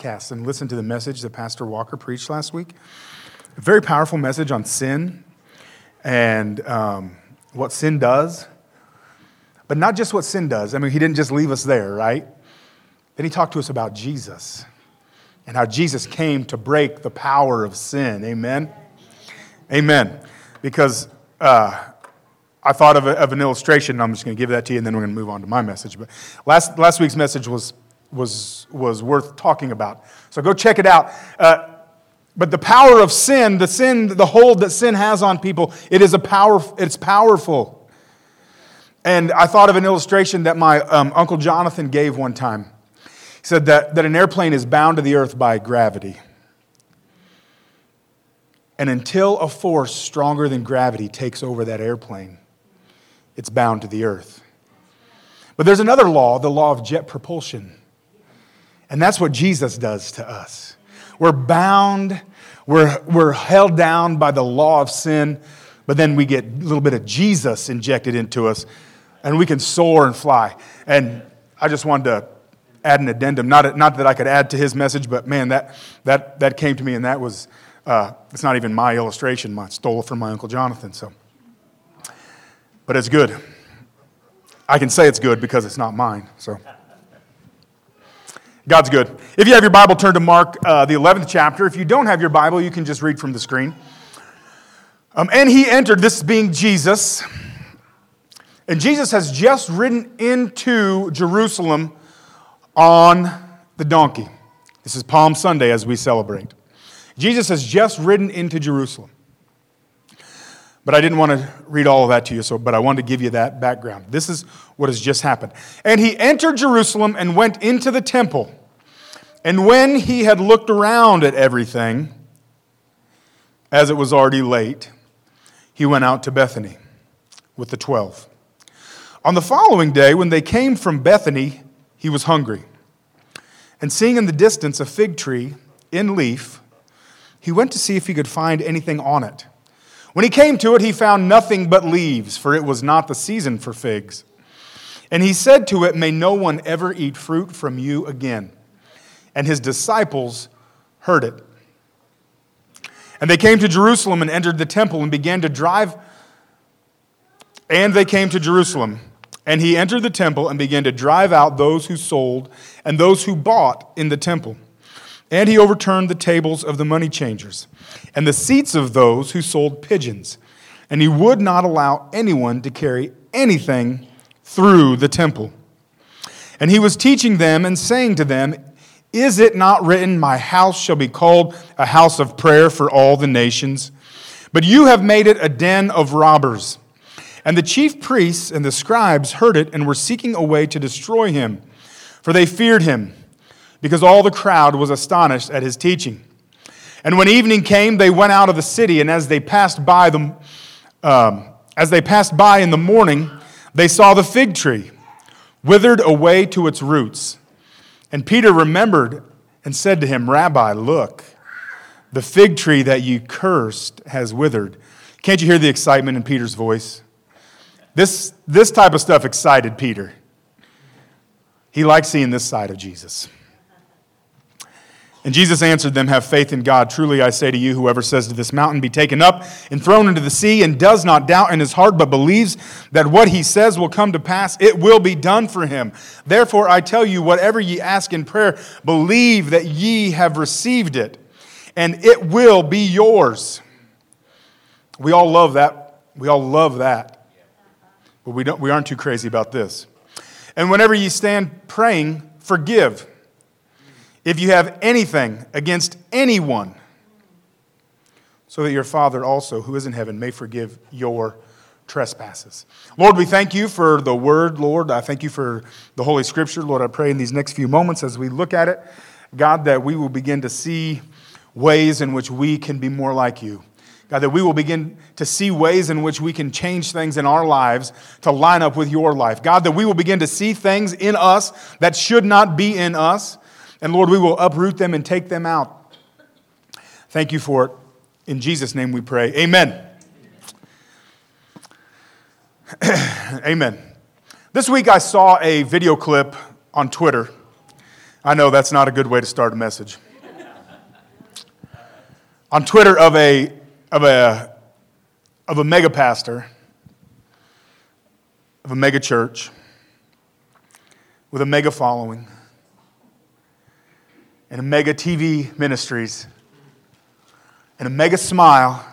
podcast and listen to the message that Pastor Walker preached last week. A very powerful message on sin and um, what sin does. But not just what sin does. I mean, he didn't just leave us there, right? Then he talked to us about Jesus and how Jesus came to break the power of sin. Amen? Amen. Because uh, I thought of, a, of an illustration. And I'm just going to give that to you, and then we're going to move on to my message. But last, last week's message was, was, was worth talking about. So go check it out. Uh, but the power of sin, the sin, the hold that sin has on people, it is a power, it's powerful. And I thought of an illustration that my um, Uncle Jonathan gave one time. He said that, that an airplane is bound to the earth by gravity. And until a force stronger than gravity takes over that airplane, it's bound to the earth. But there's another law, the law of jet propulsion. And that's what Jesus does to us. We're bound, we're, we're held down by the law of sin, but then we get a little bit of Jesus injected into us, and we can soar and fly. And I just wanted to add an addendum, not, not that I could add to his message, but man, that, that, that came to me, and that was, uh, it's not even my illustration. I stole it from my Uncle Jonathan, so but it's good. I can say it's good because it's not mine. So God's good. If you have your Bible, turn to Mark, uh, the 11th chapter. If you don't have your Bible, you can just read from the screen. Um, and he entered, this being Jesus. And Jesus has just ridden into Jerusalem on the donkey. This is Palm Sunday as we celebrate. Jesus has just ridden into Jerusalem. But I didn't want to read all of that to you, so, but I wanted to give you that background. This is what has just happened. And he entered Jerusalem and went into the temple. And when he had looked around at everything, as it was already late, he went out to Bethany with the twelve. On the following day, when they came from Bethany, he was hungry. And seeing in the distance a fig tree in leaf, he went to see if he could find anything on it. When he came to it, he found nothing but leaves, for it was not the season for figs. And he said to it, May no one ever eat fruit from you again. And his disciples heard it. And they came to Jerusalem and entered the temple and began to drive. And they came to Jerusalem. And he entered the temple and began to drive out those who sold and those who bought in the temple. And he overturned the tables of the money changers and the seats of those who sold pigeons. And he would not allow anyone to carry anything through the temple. And he was teaching them and saying to them, Is it not written, My house shall be called a house of prayer for all the nations? But you have made it a den of robbers. And the chief priests and the scribes heard it and were seeking a way to destroy him, for they feared him, because all the crowd was astonished at his teaching. And when evening came, they went out of the city, and as they passed by them, um, as they passed by in the morning, they saw the fig tree withered away to its roots. And Peter remembered and said to him, Rabbi, look, the fig tree that you cursed has withered. Can't you hear the excitement in Peter's voice? This, this type of stuff excited Peter. He liked seeing this side of Jesus. And Jesus answered them, Have faith in God. Truly I say to you, whoever says to this mountain, Be taken up and thrown into the sea, and does not doubt in his heart, but believes that what he says will come to pass, it will be done for him. Therefore I tell you, whatever ye ask in prayer, believe that ye have received it, and it will be yours. We all love that. We all love that. But we, don't, we aren't too crazy about this. And whenever ye stand praying, forgive if you have anything against anyone, so that your Father also, who is in heaven, may forgive your trespasses. Lord, we thank you for the word, Lord. I thank you for the Holy Scripture. Lord, I pray in these next few moments as we look at it, God, that we will begin to see ways in which we can be more like you. God, that we will begin to see ways in which we can change things in our lives to line up with your life. God, that we will begin to see things in us that should not be in us. And Lord, we will uproot them and take them out. Thank you for it. In Jesus' name we pray. Amen. Amen. This week I saw a video clip on Twitter I know that's not a good way to start a message. On Twitter of a, of a, of a mega pastor, of a mega church, with a mega following, and a mega TV ministries, and a mega smile,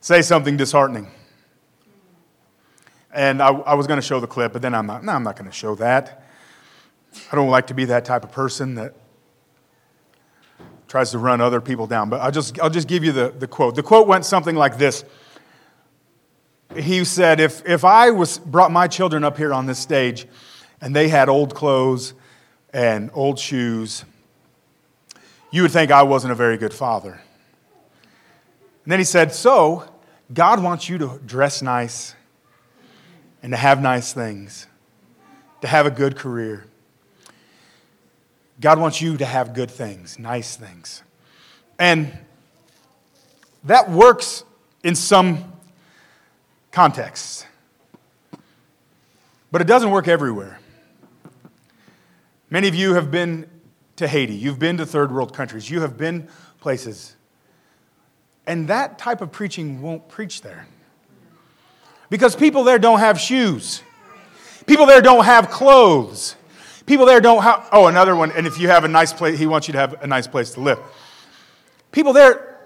say something disheartening. And I, I was going to show the clip, but then I'm not, no, I'm not going to show that. I don't like to be that type of person that tries to run other people down. But I'll just, I'll just give you the, the quote. The quote went something like this. He said, if, if I was, brought my children up here on this stage and they had old clothes and old shoes, you would think I wasn't a very good father. And then he said, So, God wants you to dress nice and to have nice things, to have a good career. God wants you to have good things, nice things. And that works in some contexts, but it doesn't work everywhere. Many of you have been to Haiti, you've been to third world countries, you have been places, and that type of preaching won't preach there. Because people there don't have shoes. People there don't have clothes. People there don't have, oh, another one, and if you have a nice place, he wants you to have a nice place to live. People there,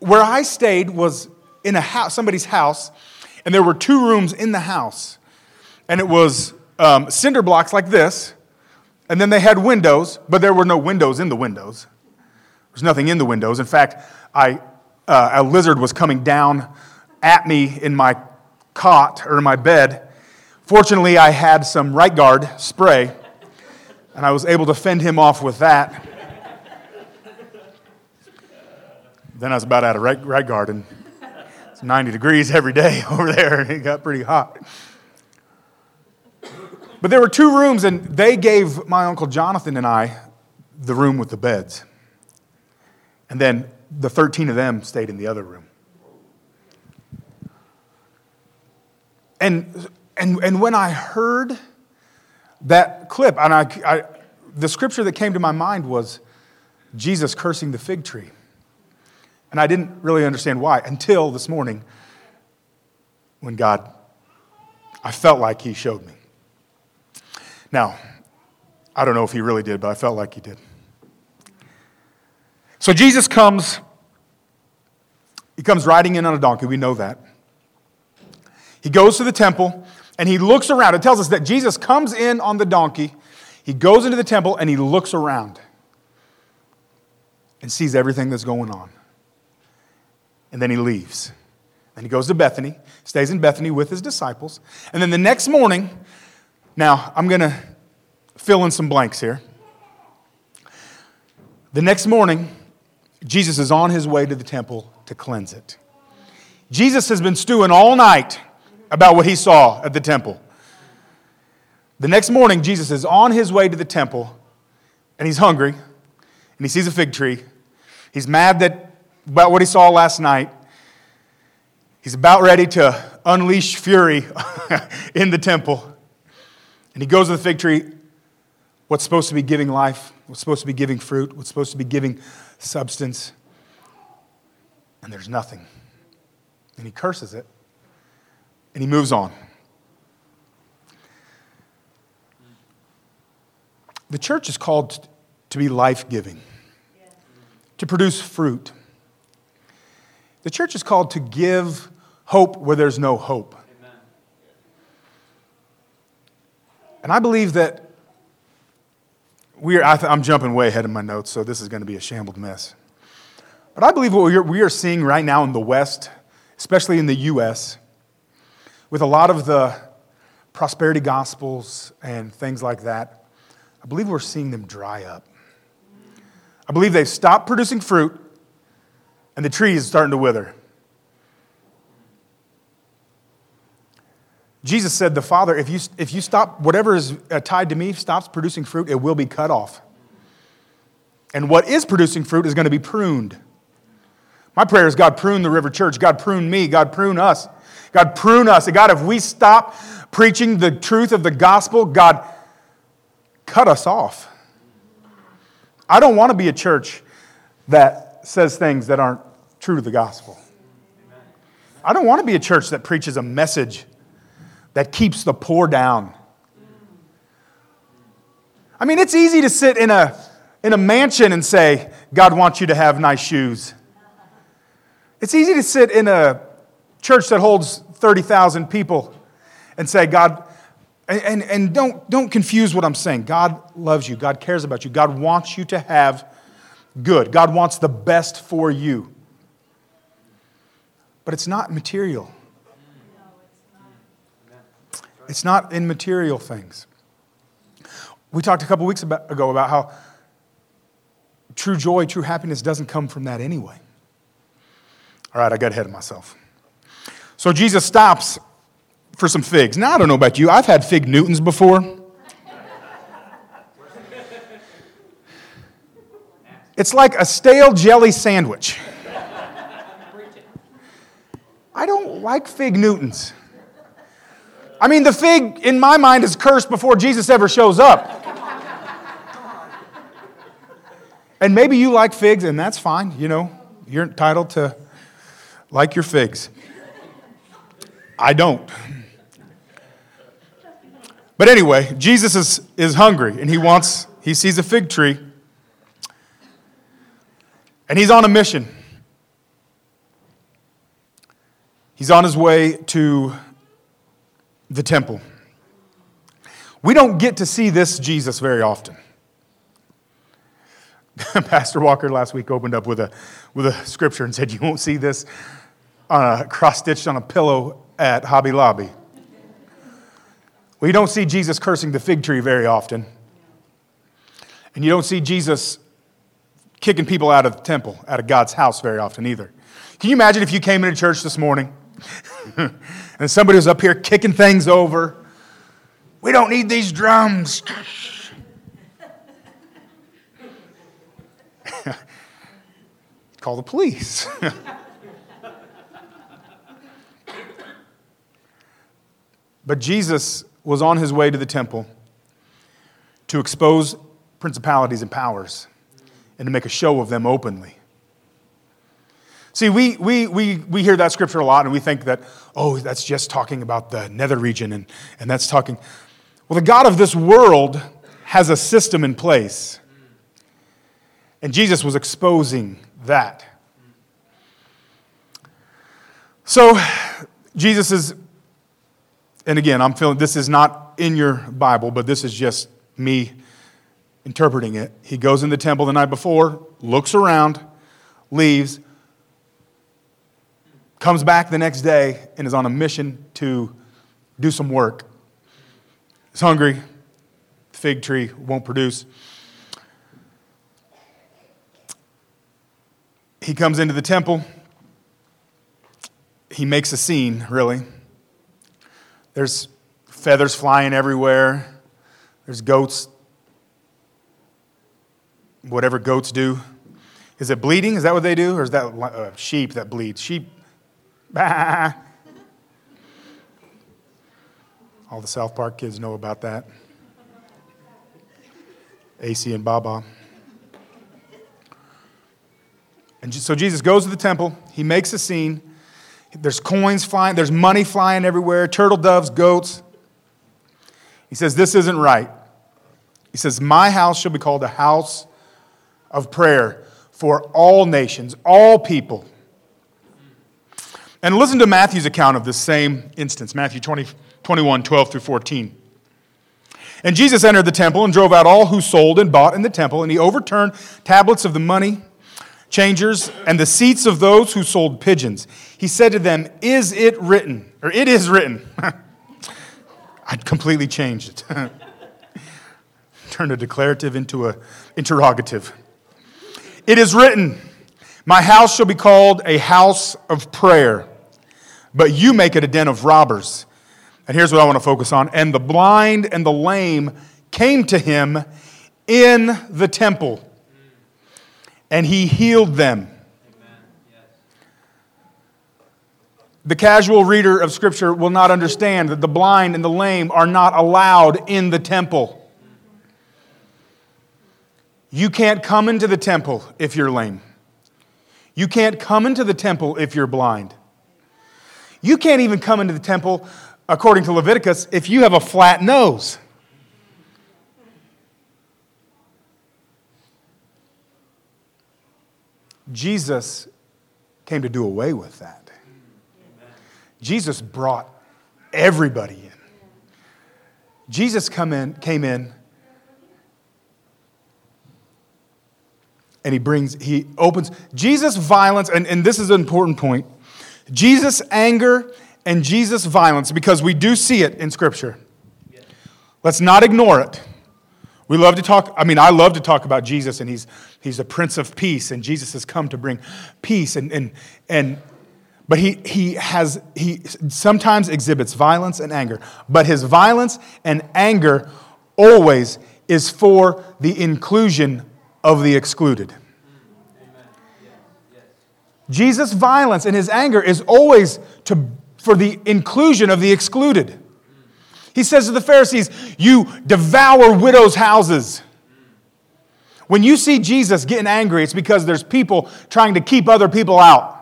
where I stayed was in a house, somebody's house, and there were two rooms in the house. And it was um, cinder blocks like this, and then they had windows, but there were no windows in the windows. There was nothing in the windows. In fact, I, uh, a lizard was coming down at me in my cot or in my bed. Fortunately, I had some right guard spray, and I was able to fend him off with that. then I was about out of right, right guard, and it's 90 degrees every day over there, and it got pretty hot. But there were two rooms, and they gave my Uncle Jonathan and I the room with the beds. And then the 13 of them stayed in the other room. And, and, and when I heard that clip, and I, I, the scripture that came to my mind was Jesus cursing the fig tree. And I didn't really understand why until this morning when God, I felt like He showed me. Now, I don't know if He really did, but I felt like He did. So Jesus comes, He comes riding in on a donkey. We know that. He goes to the temple and he looks around. It tells us that Jesus comes in on the donkey, he goes into the temple and he looks around and sees everything that's going on. And then he leaves. Then he goes to Bethany, stays in Bethany with his disciples. And then the next morning, now I'm going to fill in some blanks here. The next morning, Jesus is on his way to the temple to cleanse it. Jesus has been stewing all night about what he saw at the temple. The next morning, Jesus is on his way to the temple and he's hungry and he sees a fig tree. He's mad that, about what he saw last night. He's about ready to unleash fury in the temple. And he goes to the fig tree, what's supposed to be giving life, what's supposed to be giving fruit, what's supposed to be giving substance. And there's nothing. And he curses it and he moves on. The church is called to be life giving, to produce fruit. The church is called to give hope where there's no hope. And I believe that we are, I am jumping way ahead of my notes, so this is going to be a shambled mess. But I believe what we are, we are seeing right now in the West, especially in the U.S., with a lot of the prosperity gospels and things like that, I believe we're seeing them dry up. I believe they've stopped producing fruit and the tree is starting to wither. Jesus said, The Father, if you, if you stop, whatever is uh, tied to me stops producing fruit, it will be cut off. And what is producing fruit is going to be pruned. My prayer is God prune the River Church, God prune me, God prune us. God, prune us. God, if we stop preaching the truth of the gospel, God, cut us off. I don't want to be a church that says things that aren't true to the gospel. I don't want to be a church that preaches a message that keeps the poor down. I mean, it's easy to sit in a, in a mansion and say, God wants you to have nice shoes. It's easy to sit in a church that holds 30,000 people and say, God, and, and, don't, don't confuse what I'm saying. God loves you. God cares about you. God wants you to have good. God wants the best for you. But it's not material. It's not in material things. We talked a couple weeks ago about how true joy, true happiness doesn't come from that anyway. All right, I got ahead of myself. So Jesus stops for some figs. Now, I don't know about you, I've had fig Newtons before. It's like a stale jelly sandwich. I don't like fig Newtons. I mean, the fig in my mind is cursed before Jesus ever shows up. And maybe you like figs, and that's fine. You know, you're entitled to like your figs. I don't. But anyway, Jesus is, is hungry and he wants, he sees a fig tree and he's on a mission. He's on his way to the temple. We don't get to see this Jesus very often. Pastor Walker last week opened up with a, with a scripture and said, You won't see this a cross stitched on a pillow at Hobby Lobby. Well, you don't see Jesus cursing the fig tree very often. And you don't see Jesus kicking people out of the temple, out of God's house very often either. Can you imagine if you came into church this morning and somebody was up here kicking things over? We don't need these drums. Call the police. but Jesus was on his way to the temple to expose principalities and powers and to make a show of them openly. See, we, we, we, we hear that scripture a lot and we think that, oh, that's just talking about the nether region and, and that's talking. Well, the God of this world has a system in place. And Jesus was exposing that. So, Jesus is and again, I'm feeling this is not in your Bible, but this is just me interpreting it. He goes in the temple the night before, looks around, leaves, comes back the next day, and is on a mission to do some work. He's hungry, the fig tree won't produce. He comes into the temple. He makes a scene, really. There's feathers flying everywhere. There's goats, whatever goats do. Is it bleeding? Is that what they do? Or is that uh, sheep that bleeds? Sheep, bah. All the South Park kids know about that. AC and Baba. And so Jesus goes to the temple, he makes a scene. There's coins flying, there's money flying everywhere, turtle doves, goats. He says, This isn't right. He says, My house shall be called a house of prayer for all nations, all people. And listen to Matthew's account of this same instance Matthew 20, 21, 12 through 14. And Jesus entered the temple and drove out all who sold and bought in the temple, and he overturned tablets of the money changers and the seats of those who sold pigeons. He said to them, Is it written? Or it is written. I'd completely changed it. Turned a declarative into a interrogative. It is written, My house shall be called a house of prayer, but you make it a den of robbers. And here's what I want to focus on. And the blind and the lame came to him in the temple and he healed them. The casual reader of Scripture will not understand that the blind and the lame are not allowed in the temple. You can't come into the temple if you're lame. You can't come into the temple if you're blind. You can't even come into the temple, according to Leviticus, if you have a flat nose. Jesus came to do away with that. Jesus brought everybody in. Jesus come in, came in and he brings, he opens, Jesus' violence, and, and this is an important point Jesus' anger and Jesus' violence, because we do see it in Scripture. Let's not ignore it. We love to talk, I mean, I love to talk about Jesus, and he's, he's the Prince of Peace, and Jesus has come to bring peace. And, and, and, but he, he, has, he sometimes exhibits violence and anger, but his violence and anger always is for the inclusion of the excluded. Jesus' violence and his anger is always to, for the inclusion of the excluded. He says to the Pharisees, You devour widows' houses. When you see Jesus getting angry, it's because there's people trying to keep other people out.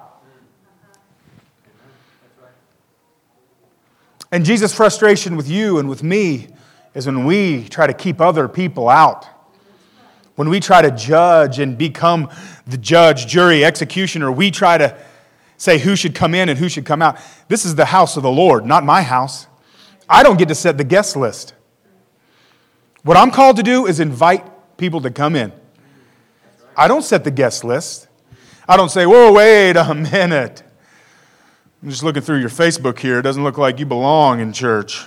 And Jesus' frustration with you and with me is when we try to keep other people out. When we try to judge and become the judge, jury, executioner, we try to say who should come in and who should come out. This is the house of the Lord, not my house. I don't get to set the guest list. What I'm called to do is invite people to come in. I don't set the guest list. I don't say, whoa, wait a minute. I'm just looking through your Facebook here. It doesn't look like you belong in church.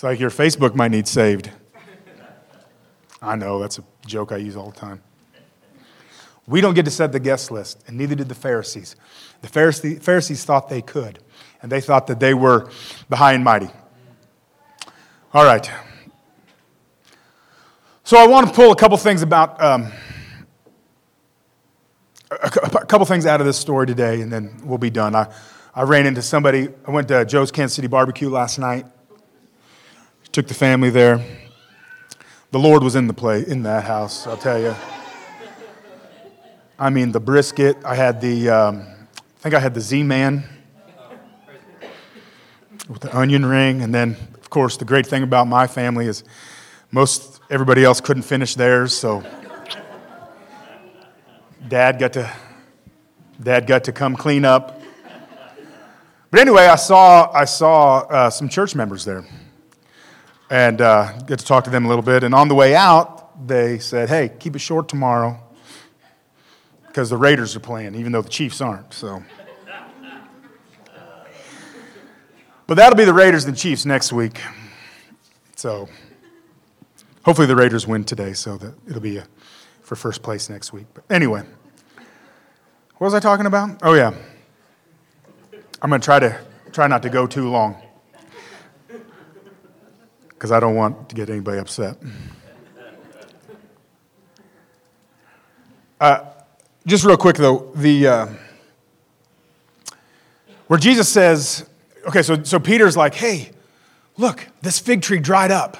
Looks like your Facebook might need saved. I know, that's a joke I use all the time. We don't get to set the guest list, and neither did the Pharisees. The Pharisees thought they could, and they thought that they were the high and mighty. All right. So I want to pull a couple things about um, a couple things out of this story today, and then we'll be done. I, I ran into somebody. I went to Joe's Kansas City Barbecue last night. Took the family there. The Lord was in the play in that house, I'll tell you. I mean, the brisket. I had the, um, I think I had the Z-Man with the onion ring, and then, of course, the great thing about my family is most everybody else couldn't finish theirs, so Dad got to, Dad got to come clean up. But anyway, I saw I saw uh, some church members there and uh, get to talk to them a little bit. And on the way out, they said, hey, keep it short tomorrow because the Raiders are playing, even though the Chiefs aren't. So. But that'll be the Raiders and Chiefs next week. So hopefully the Raiders win today, so that it'll be a, for first place next week. But anyway, what was I talking about? Oh yeah, I'm going to try to try not to go too long because I don't want to get anybody upset. Uh, just real quick though, the uh, where Jesus says, okay, so so Peter's like, hey, look, this fig tree dried up.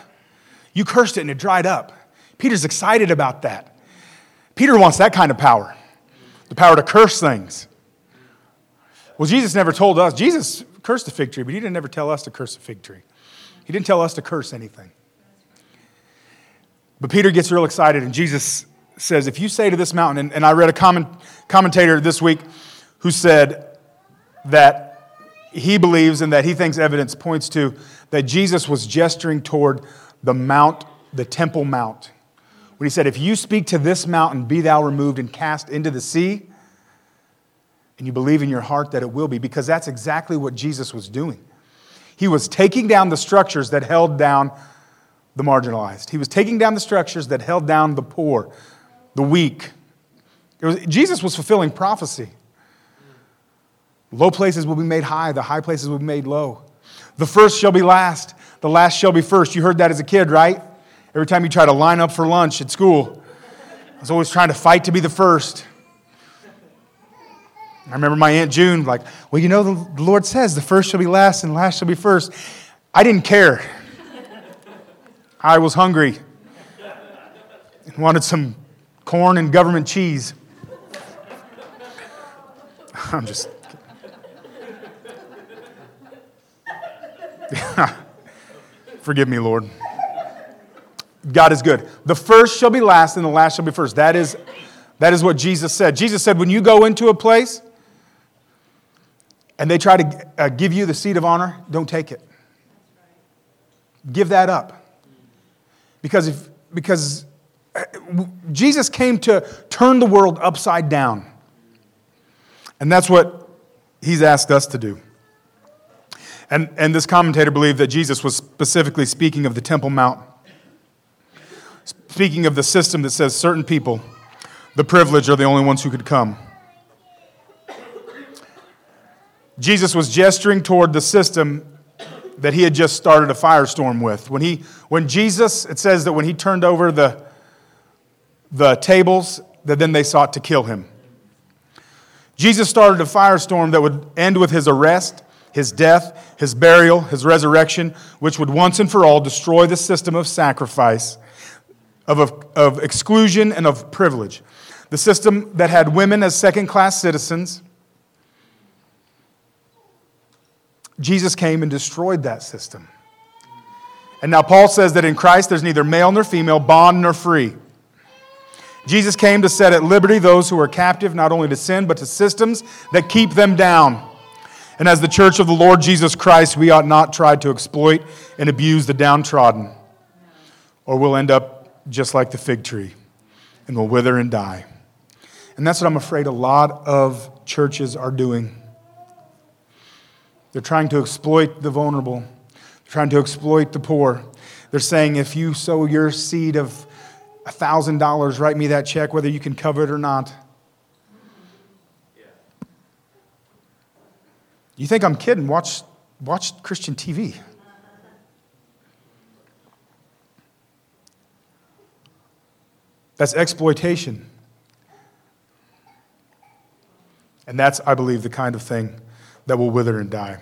You cursed it and it dried up. Peter's excited about that. Peter wants that kind of power, the power to curse things. Well, Jesus never told us. Jesus cursed the fig tree, but he didn't ever tell us to curse the fig tree. He didn't tell us to curse anything. But Peter gets real excited, and Jesus says, If you say to this mountain, and, and I read a comment, commentator this week who said that he believes and that he thinks evidence points to that Jesus was gesturing toward the mount, the Temple Mount. When he said, If you speak to this mountain, be thou removed and cast into the sea, and you believe in your heart that it will be, because that's exactly what Jesus was doing. He was taking down the structures that held down the marginalized. He was taking down the structures that held down the poor, the weak. Was, Jesus was fulfilling prophecy. Low places will be made high, the high places will be made low. The first shall be last, the last shall be first. You heard that as a kid, right? Every time you try to line up for lunch at school, I was always trying to fight to be the first. I remember my Aunt June, like, well, you know, the Lord says the first shall be last and last shall be first. I didn't care. I was hungry and wanted some corn and government cheese. I'm just. Forgive me, Lord. God is good. The first shall be last, and the last shall be first. That is, that is what Jesus said. Jesus said, when you go into a place and they try to uh, give you the seat of honor, don't take it. Give that up. Because, if, because uh, Jesus came to turn the world upside down. And that's what he's asked us to do. And, and this commentator believed that Jesus was specifically speaking of the Temple Mount speaking of the system that says certain people, the privileged, are the only ones who could come. Jesus was gesturing toward the system that he had just started a firestorm with. When, he, when Jesus, it says that when he turned over the, the tables, that then they sought to kill him. Jesus started a firestorm that would end with his arrest, his death, his burial, his resurrection, which would once and for all destroy the system of sacrifice of, of, exclusion and of privilege. The system that had women as second class citizens. Jesus came and destroyed that system. And now Paul says that in Christ there's neither male nor female, bond nor free. Jesus came to set at liberty those who are captive not only to sin, but to systems that keep them down. And as the church of the Lord Jesus Christ, we ought not try to exploit and abuse the downtrodden, or we'll end up just like the fig tree and we'll wither and die. And that's what I'm afraid a lot of churches are doing. They're trying to exploit the vulnerable, They're trying to exploit the poor. They're saying, if you sow your seed of $1,000, write me that check, whether you can cover it or not. You think I'm kidding? Watch, watch Christian TV. That's exploitation. And that's, I believe, the kind of thing that will wither and die.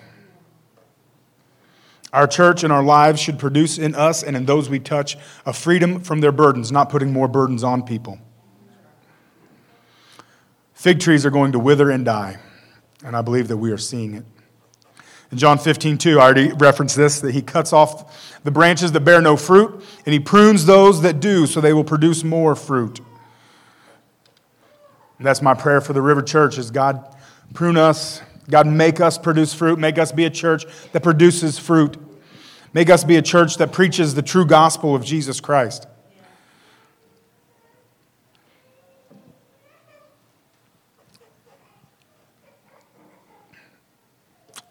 Our church and our lives should produce in us and in those we touch a freedom from their burdens, not putting more burdens on people. Fig trees are going to wither and die, and I believe that we are seeing it. In John 15, 2, I already referenced this, that he cuts off the branches that bear no fruit, and he prunes those that do, so they will produce more fruit. And that's my prayer for the River Church is God prune us, God make us produce fruit, make us be a church that produces fruit. Make us be a church that preaches the true gospel of Jesus Christ.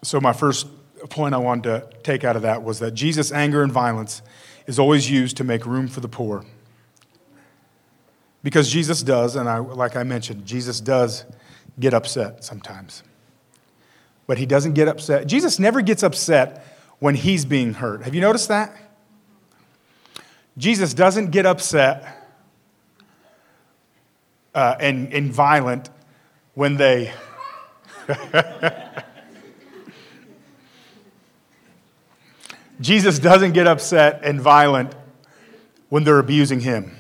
So, my first point I wanted to take out of that was that Jesus' anger and violence is always used to make room for the poor. Because Jesus does, and I, like I mentioned, Jesus does get upset sometimes. But he doesn't get upset. Jesus never gets upset when he's being hurt. Have you noticed that? Jesus doesn't get upset uh, and, and violent when they. Jesus doesn't get upset and violent when they're abusing him.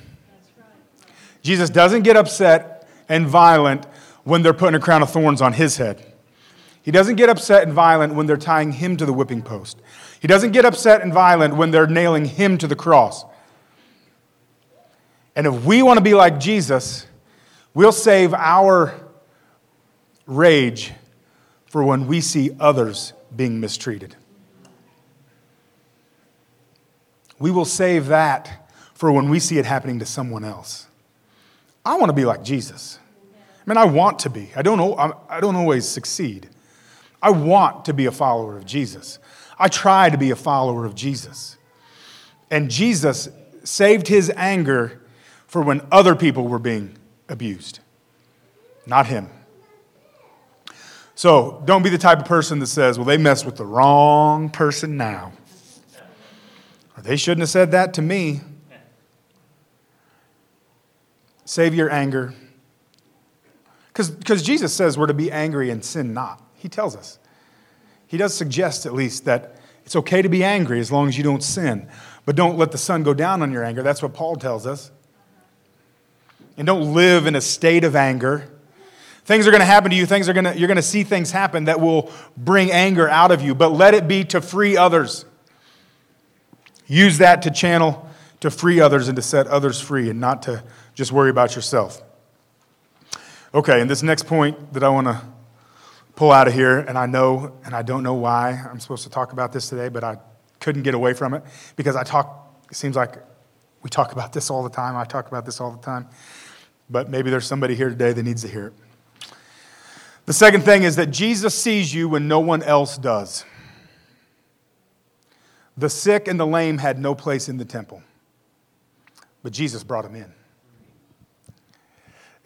Jesus doesn't get upset and violent when they're putting a crown of thorns on his head. He doesn't get upset and violent when they're tying him to the whipping post. He doesn't get upset and violent when they're nailing him to the cross. And if we want to be like Jesus, we'll save our rage for when we see others being mistreated. we will save that for when we see it happening to someone else. I want to be like Jesus. I mean, I want to be. I don't, I don't always succeed. I want to be a follower of Jesus. I try to be a follower of Jesus. And Jesus saved his anger for when other people were being abused, not him. So don't be the type of person that says, well, they messed with the wrong person now. Or They shouldn't have said that to me. Save your anger. Because Jesus says we're to be angry and sin not. He tells us. He does suggest, at least, that It's okay to be angry as long as you don't sin. But don't let the sun go down on your anger. That's what Paul tells us. And don't live in a state of anger. Things are going to happen to you. Things are going to, you're going to see things happen that will bring anger out of you, but let it be to free others. Use that to channel to free others and to set others free and not to just worry about yourself. Okay, and this next point that I want to pull out of here, and I know, and I don't know why I'm supposed to talk about this today, but I couldn't get away from it because I talk, it seems like we talk about this all the time. I talk about this all the time. But maybe there's somebody here today that needs to hear it. The second thing is that Jesus sees you when no one else does. The sick and the lame had no place in the temple, but Jesus brought them in.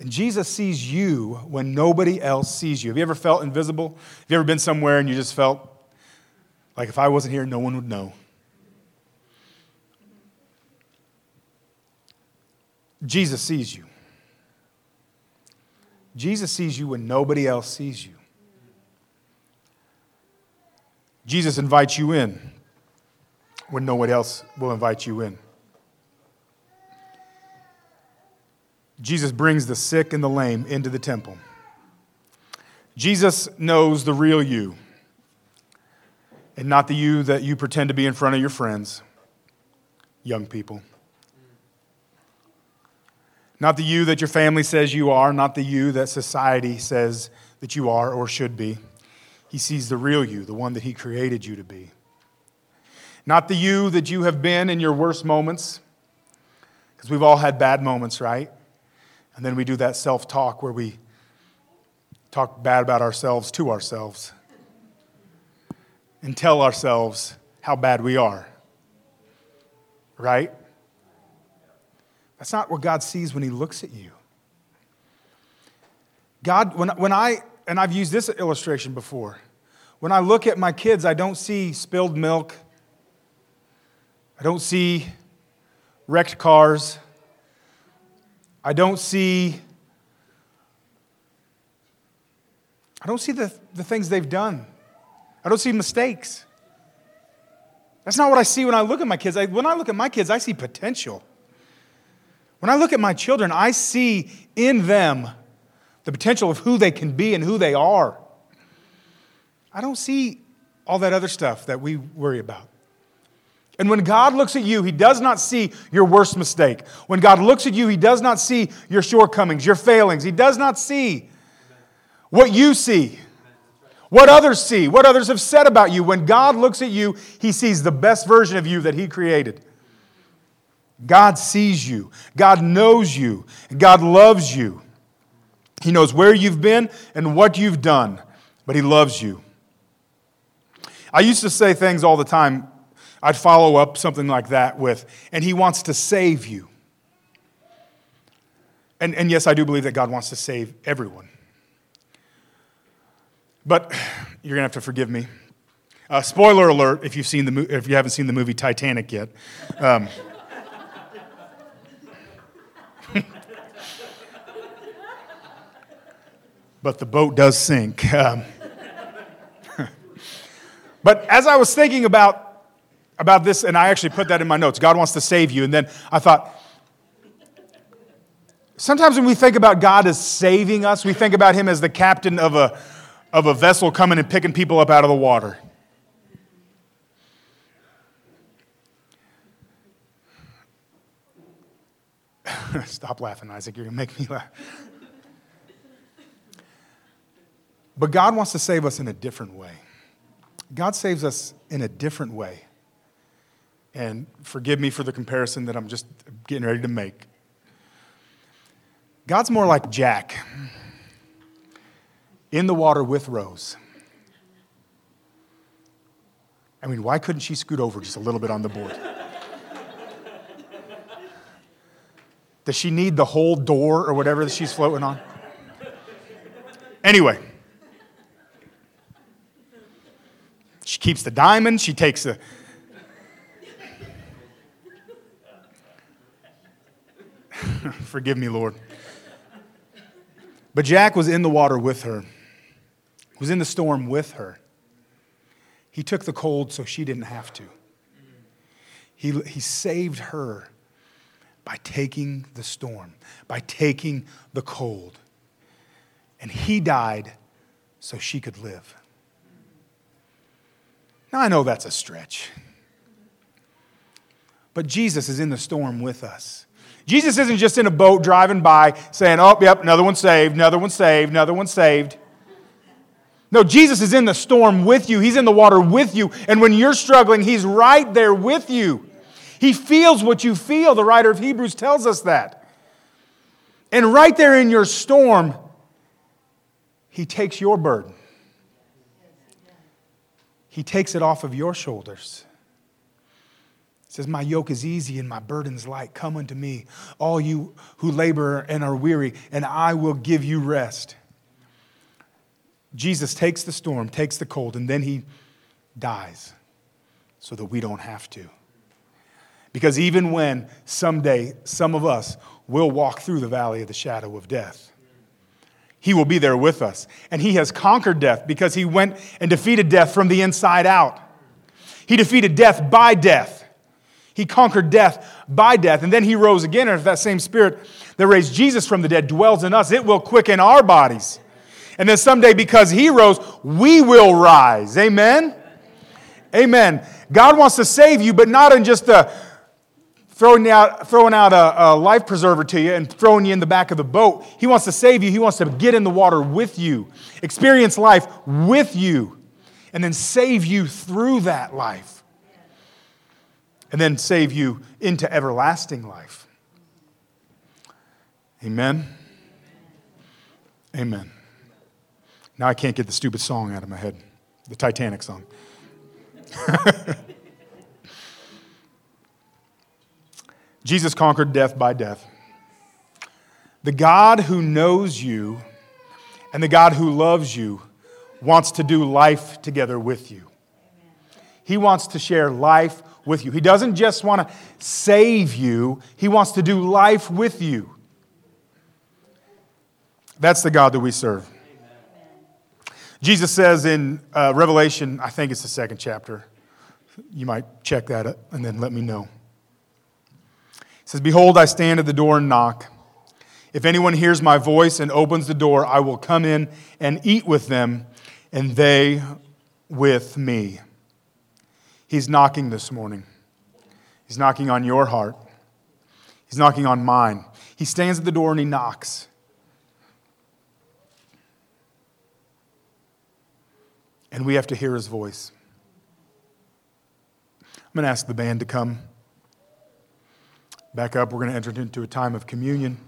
And Jesus sees you when nobody else sees you. Have you ever felt invisible? Have you ever been somewhere and you just felt like if I wasn't here, no one would know? Jesus sees you. Jesus sees you when nobody else sees you. Jesus invites you in when no one else will invite you in. Jesus brings the sick and the lame into the temple. Jesus knows the real you and not the you that you pretend to be in front of your friends, young people. Not the you that your family says you are, not the you that society says that you are or should be. He sees the real you, the one that He created you to be. Not the you that you have been in your worst moments, because we've all had bad moments, right? And then we do that self talk where we talk bad about ourselves to ourselves and tell ourselves how bad we are. Right? That's not what God sees when He looks at you. God, when, when I, and I've used this illustration before, when I look at my kids, I don't see spilled milk, I don't see wrecked cars. I don't see I don't see the, the things they've done. I don't see mistakes. That's not what I see when I look at my kids. I, when I look at my kids, I see potential. When I look at my children, I see in them the potential of who they can be and who they are. I don't see all that other stuff that we worry about. And when God looks at you, He does not see your worst mistake. When God looks at you, He does not see your shortcomings, your failings. He does not see what you see, what others see, what others have said about you. When God looks at you, He sees the best version of you that He created. God sees you, God knows you, God loves you. He knows where you've been and what you've done, but He loves you. I used to say things all the time I'd follow up something like that with, and He wants to save you. And, and yes, I do believe that God wants to save everyone. But you're going to have to forgive me. Uh, spoiler alert if, you've seen the mo- if you haven't seen the movie Titanic yet. Um, but the boat does sink. Um, but as I was thinking about about this, and I actually put that in my notes. God wants to save you. And then I thought, sometimes when we think about God as saving us, we think about Him as the captain of a, of a vessel coming and picking people up out of the water. Stop laughing, Isaac. You're going to make me laugh. But God wants to save us in a different way. God saves us in a different way. And forgive me for the comparison that I'm just getting ready to make. God's more like Jack in the water with Rose. I mean, why couldn't she scoot over just a little bit on the board? Does she need the whole door or whatever that she's floating on? Anyway, she keeps the diamond, she takes the Forgive me, Lord. But Jack was in the water with her, was in the storm with her. He took the cold so she didn't have to. He, he saved her by taking the storm, by taking the cold. And he died so she could live. Now, I know that's a stretch. But Jesus is in the storm with us. Jesus isn't just in a boat driving by saying, oh, yep, another one saved, another one saved, another one saved. No, Jesus is in the storm with you. He's in the water with you. And when you're struggling, He's right there with you. He feels what you feel. The writer of Hebrews tells us that. And right there in your storm, He takes your burden, He takes it off of your shoulders. Says, My yoke is easy and my burden's light. Come unto me, all you who labor and are weary, and I will give you rest. Jesus takes the storm, takes the cold, and then he dies so that we don't have to. Because even when someday some of us will walk through the valley of the shadow of death, he will be there with us. And he has conquered death because he went and defeated death from the inside out. He defeated death by death. He conquered death by death. And then he rose again. And if that same spirit that raised Jesus from the dead dwells in us, it will quicken our bodies. And then someday, because he rose, we will rise. Amen? Amen. God wants to save you, but not in just a throwing out, throwing out a, a, life preserver to you and throwing you in the back of the boat. He wants to save you. He wants to get in the water with you, experience life with you, and then save you through that life. And then save you into everlasting life. Amen. Amen. Now I can't get the stupid song out of my head, the Titanic song. Jesus conquered death by death. The God who knows you and the God who loves you wants to do life together with you. He wants to share life with you. He doesn't just want to save you, He wants to do life with you. That's the God that we serve. Jesus says in uh, Revelation, I think it's the second chapter. You might check that up and then let me know He says, Behold, I stand at the door and knock. If anyone hears my voice and opens the door, I will come in and eat with them, and they with me. He's knocking this morning. He's knocking on your heart. He's knocking on mine. He stands at the door and he knocks. And we have to hear his voice. I'm going to ask the band to come back up. We're going to enter into a time of communion.